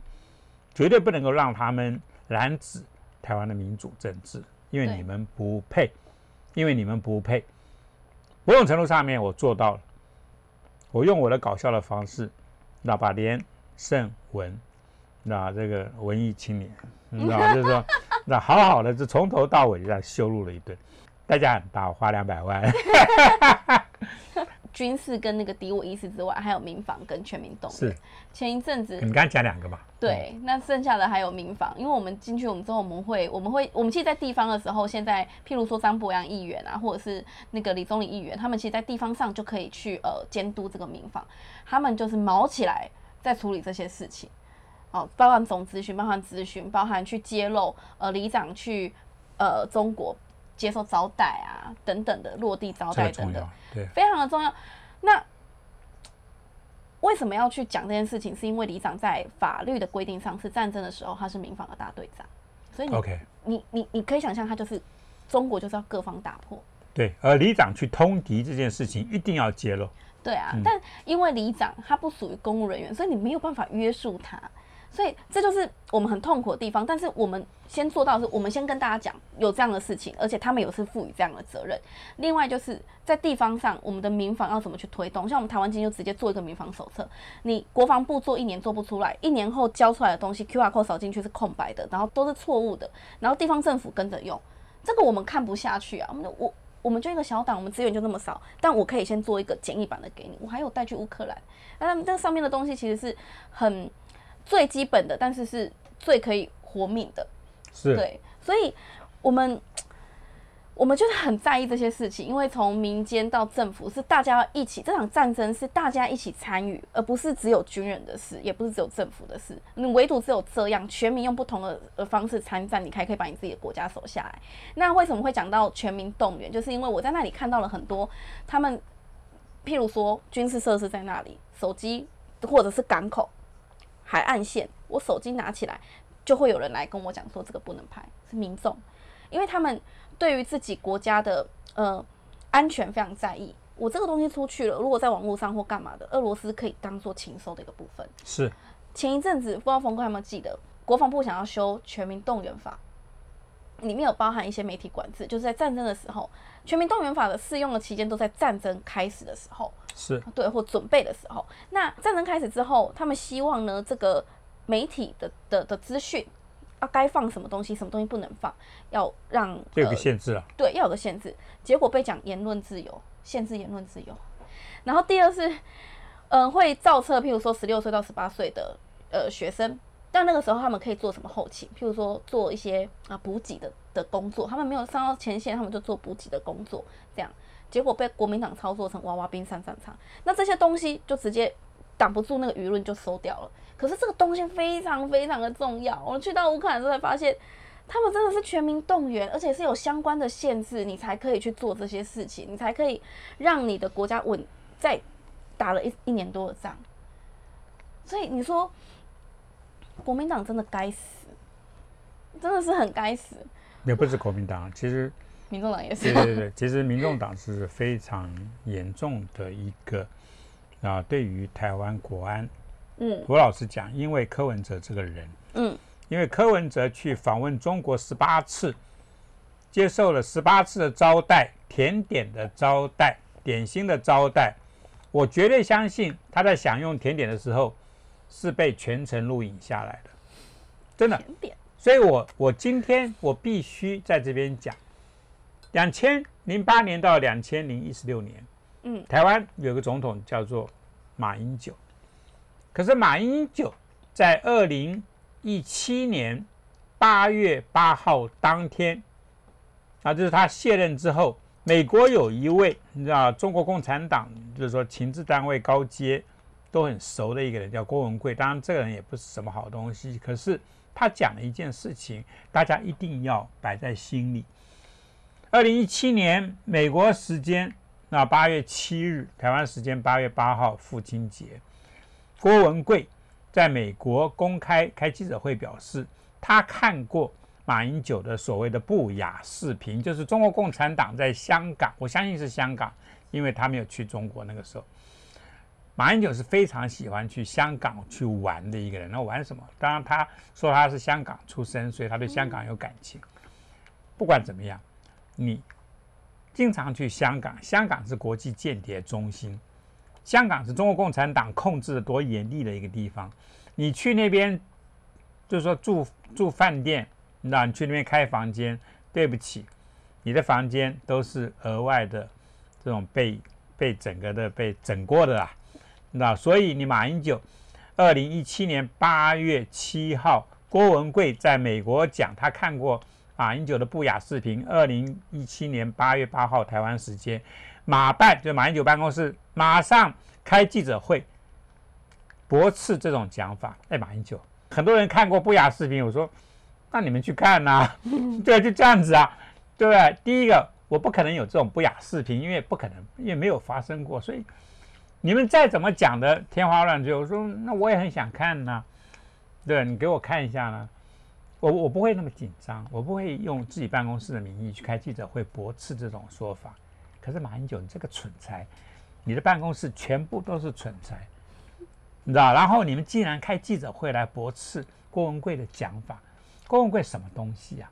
[SPEAKER 1] 绝对不能够让他们染指台湾的民主政治，因为你们不配，因为你们不配。某种程度上面我做到了，我用我的搞笑的方式，那把连胜文。那这个文艺青年，你知道，就是说，<laughs> 那好好的，就从头到尾这样羞辱了一顿，代价很大，花两百万。<laughs>
[SPEAKER 2] 军事跟那个敌我意识之外，还有民防跟全民动员。
[SPEAKER 1] 是。
[SPEAKER 2] 前一阵子
[SPEAKER 1] 你刚讲两个嘛？
[SPEAKER 2] 对，那剩下的还有民防，因为我们进去，我们之后我们会，我们会，我们其实，在地方的时候，现在譬如说张博洋议员啊，或者是那个李宗礼议员，他们其实，在地方上就可以去呃监督这个民防，他们就是毛起来在处理这些事情。哦，包含总咨询，包含咨询，包含去揭露，呃，里长去呃中国接受招待啊，等等的落地招待等等，
[SPEAKER 1] 对，
[SPEAKER 2] 非常的重要。那为什么要去讲这件事情？是因为里长在法律的规定上是战争的时候他是民防的大队长，所以你你你你可以想象他就是中国就是要各方打破。
[SPEAKER 1] 对，而里长去通敌这件事情一定要揭露。
[SPEAKER 2] 对啊，但因为里长他不属于公务人员，所以你没有办法约束他。所以这就是我们很痛苦的地方。但是我们先做到的是，我们先跟大家讲有这样的事情，而且他们有是赋予这样的责任。另外就是在地方上，我们的民防要怎么去推动？像我们台湾经就直接做一个民防手册，你国防部做一年做不出来，一年后交出来的东西 QR code 扫进去是空白的，然后都是错误的，然后地方政府跟着用，这个我们看不下去啊！我我们就一个小党，我们资源就那么少，但我可以先做一个简易版的给你，我还有带去乌克兰，那这上面的东西其实是很。最基本的，但是是最可以活命的，
[SPEAKER 1] 是
[SPEAKER 2] 对，所以我们 <tsk> 我们就是很在意这些事情，因为从民间到政府是大家一起，这场战争是大家一起参与，而不是只有军人的事，也不是只有政府的事。你唯独只有这样，全民用不同的呃方式参战，你才可以把你自己的国家守下来。那为什么会讲到全民动员？就是因为我在那里看到了很多他们，譬如说军事设施在那里，手机或者是港口。海岸线，我手机拿起来，就会有人来跟我讲说这个不能拍，是民众，因为他们对于自己国家的呃安全非常在意。我这个东西出去了，如果在网络上或干嘛的，俄罗斯可以当做禽兽的一个部分。
[SPEAKER 1] 是
[SPEAKER 2] 前一阵子不知道冯哥有没有记得，国防部想要修全民动员法，里面有包含一些媒体管制，就是在战争的时候，全民动员法的适用的期间都在战争开始的时候。
[SPEAKER 1] 是
[SPEAKER 2] 对或准备的时候，那战争开始之后，他们希望呢，这个媒体的的的资讯要该放什么东西，什么东西不能放，要让
[SPEAKER 1] 有个限制啊，
[SPEAKER 2] 对，要有个限制。结果被讲言论自由，限制言论自由。然后第二是，嗯，会造册，譬如说十六岁到十八岁的呃学生，但那个时候他们可以做什么后勤？譬如说做一些啊补给的的工作，他们没有上到前线，他们就做补给的工作，这样。结果被国民党操作成娃娃兵上战场，那这些东西就直接挡不住那个舆论，就收掉了。可是这个东西非常非常的重要。我们去到乌克兰之后才发现，他们真的是全民动员，而且是有相关的限制，你才可以去做这些事情，你才可以让你的国家稳在打了一一年多的仗。所以你说国民党真的该死，真的是很该死。
[SPEAKER 1] 也不是国民党，其实。
[SPEAKER 2] 民众党也是。
[SPEAKER 1] 对对对，其实民众党是非常严重的一个啊，对于台湾国安。嗯。我老实讲，因为柯文哲这个人，嗯，因为柯文哲去访问中国十八次，接受了十八次的招待，甜点的招待，点心的招待，我绝对相信他在享用甜点的时候是被全程录影下来的，真的。所以我我今天我必须在这边讲。两千零八年到两千零一十六年，嗯，台湾有个总统叫做马英九，可是马英九在二零一七年八月八号当天，啊，就是他卸任之后，美国有一位你知道中国共产党就是说情治单位高阶都很熟的一个人叫郭文贵，当然这个人也不是什么好东西，可是他讲了一件事情，大家一定要摆在心里。二零一七年美国时间那八月七日，台湾时间八月八号父亲节，郭文贵在美国公开开记者会表示，他看过马英九的所谓的不雅视频，就是中国共产党在香港，我相信是香港，因为他没有去中国那个时候。马英九是非常喜欢去香港去玩的一个人，那玩什么？当然他说他是香港出生，所以他对香港有感情。不管怎么样。你经常去香港，香港是国际间谍中心，香港是中国共产党控制的多严厉的一个地方。你去那边，就是说住住饭店，那你去那边开房间，对不起，你的房间都是额外的这种被被整个的被整过的啦，那所以你马英九，二零一七年八月七号，郭文贵在美国讲，他看过。马英九的不雅视频，二零一七年八月八号台湾时间，马办就马英九办公室马上开记者会，驳斥这种讲法。哎，马英九，很多人看过不雅视频，我说，那你们去看呐，<laughs> 对，就这样子啊，对不对？第一个，我不可能有这种不雅视频，因为不可能，因为没有发生过，所以你们再怎么讲的天花乱坠，我说那我也很想看呐，对，你给我看一下呢。我我不会那么紧张，我不会用自己办公室的名义去开记者会驳斥这种说法。可是马英九，你这个蠢材，你的办公室全部都是蠢材，你知道？然后你们竟然开记者会来驳斥郭文贵的讲法，郭文贵什么东西啊？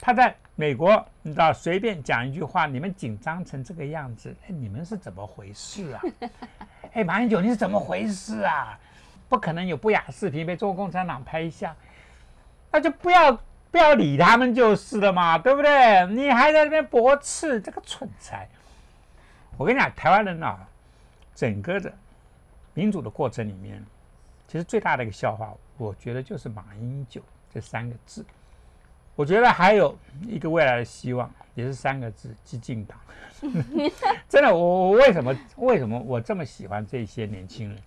[SPEAKER 1] 他在美国，你知道随便讲一句话，你们紧张成这个样子，哎，你们是怎么回事啊？<laughs> 哎，马英九你是怎么回事啊？不可能有不雅视频被中国共产党拍下，那就不要不要理他们就是了嘛，对不对？你还在那边驳斥这个蠢材。我跟你讲，台湾人啊，整个的民主的过程里面，其实最大的一个笑话，我觉得就是马英九这三个字。我觉得还有一个未来的希望，也是三个字：激进党。<laughs> 真的，我我为什么为什么我这么喜欢这些年轻人？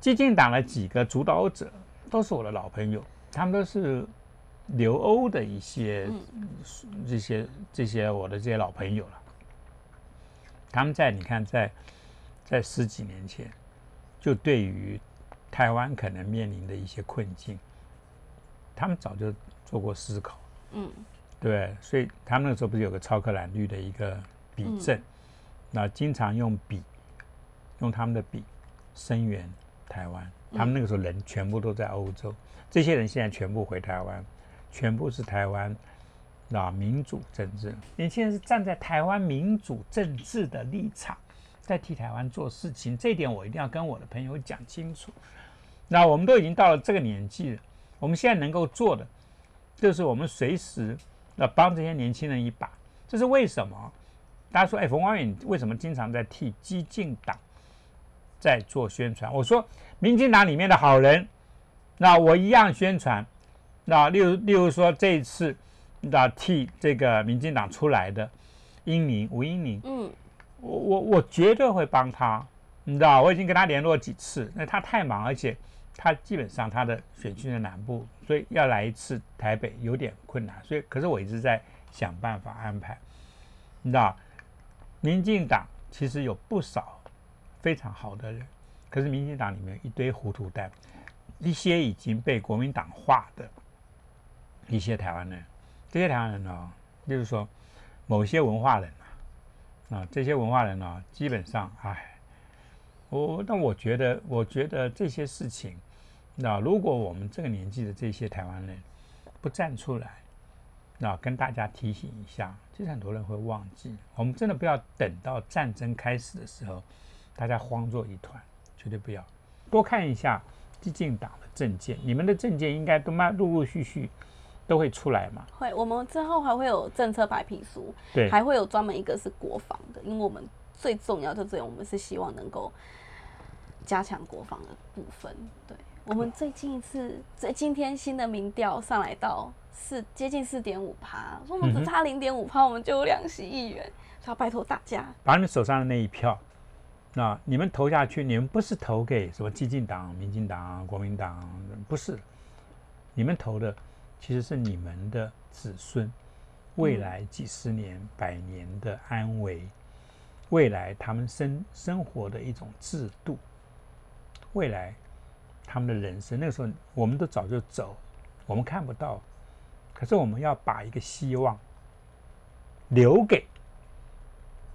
[SPEAKER 1] 激进党的几个主导者都是我的老朋友，他们都是留欧的一些这些这些我的这些老朋友了。他们在你看，在在十几年前，就对于台湾可能面临的一些困境，他们早就做过思考。嗯，对，所以他们那个时候不是有个超克兰绿的一个笔阵，那经常用笔，用他们的笔声援台湾。他们那个时候人全部都在欧洲，这些人现在全部回台湾，全部是台湾啊民主政治。年轻人是站在台湾民主政治的立场，在替台湾做事情。这一点我一定要跟我的朋友讲清楚。那我们都已经到了这个年纪了，我们现在能够做的。就是我们随时要帮这些年轻人一把，这是为什么？大家说，哎，冯光远为什么经常在替激进党在做宣传？我说，民进党里面的好人，那我一样宣传。那例如，例如说这一次，那替这个民进党出来的英宁吴英宁，嗯，我我我绝对会帮他，你知道，我已经跟他联络几次，那他太忙，而且。他基本上他的选区在南部，所以要来一次台北有点困难。所以，可是我一直在想办法安排。你知道，民进党其实有不少非常好的人，可是民进党里面一堆糊涂蛋，一些已经被国民党化的一些台湾人，这些台湾人呢，就是说某些文化人啊，啊，这些文化人呢，基本上，哎，我那我觉得，我觉得这些事情。那如果我们这个年纪的这些台湾人不站出来，那跟大家提醒一下，其实很多人会忘记。我们真的不要等到战争开始的时候，大家慌作一团，绝对不要。多看一下激进党的政见，你们的政见应该都慢陆陆续续都会出来嘛。
[SPEAKER 2] 会，我们之后还会有政策白皮书，
[SPEAKER 1] 对，
[SPEAKER 2] 还会有专门一个是国防的，因为我们最重要的这样，我们是希望能够加强国防的部分，对。我们最近一次在今天新的民调上来到四接近四点五趴，说我们只差零点五趴，我们就有两席议员，要拜托大家
[SPEAKER 1] 把你们手上的那一票，那你们投下去，你们不是投给什么激进党、民进党、国民党，不是，你们投的其实是你们的子孙未来几十年、百年的安危，未来他们生生活的一种制度，未来。他们的人生，那个时候我们都早就走，我们看不到。可是我们要把一个希望留给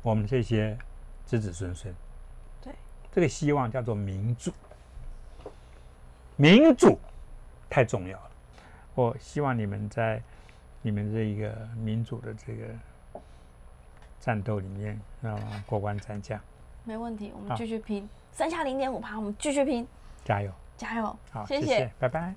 [SPEAKER 1] 我们这些子子孙孙。
[SPEAKER 2] 对，
[SPEAKER 1] 这个希望叫做民主。民主太重要了。我希望你们在你们这一个民主的这个战斗里面啊过关斩将。
[SPEAKER 2] 没问题，我们继续拼，剩下零点五趴，我们继续拼，
[SPEAKER 1] 加油。
[SPEAKER 2] 加油！
[SPEAKER 1] 好，谢谢，拜拜。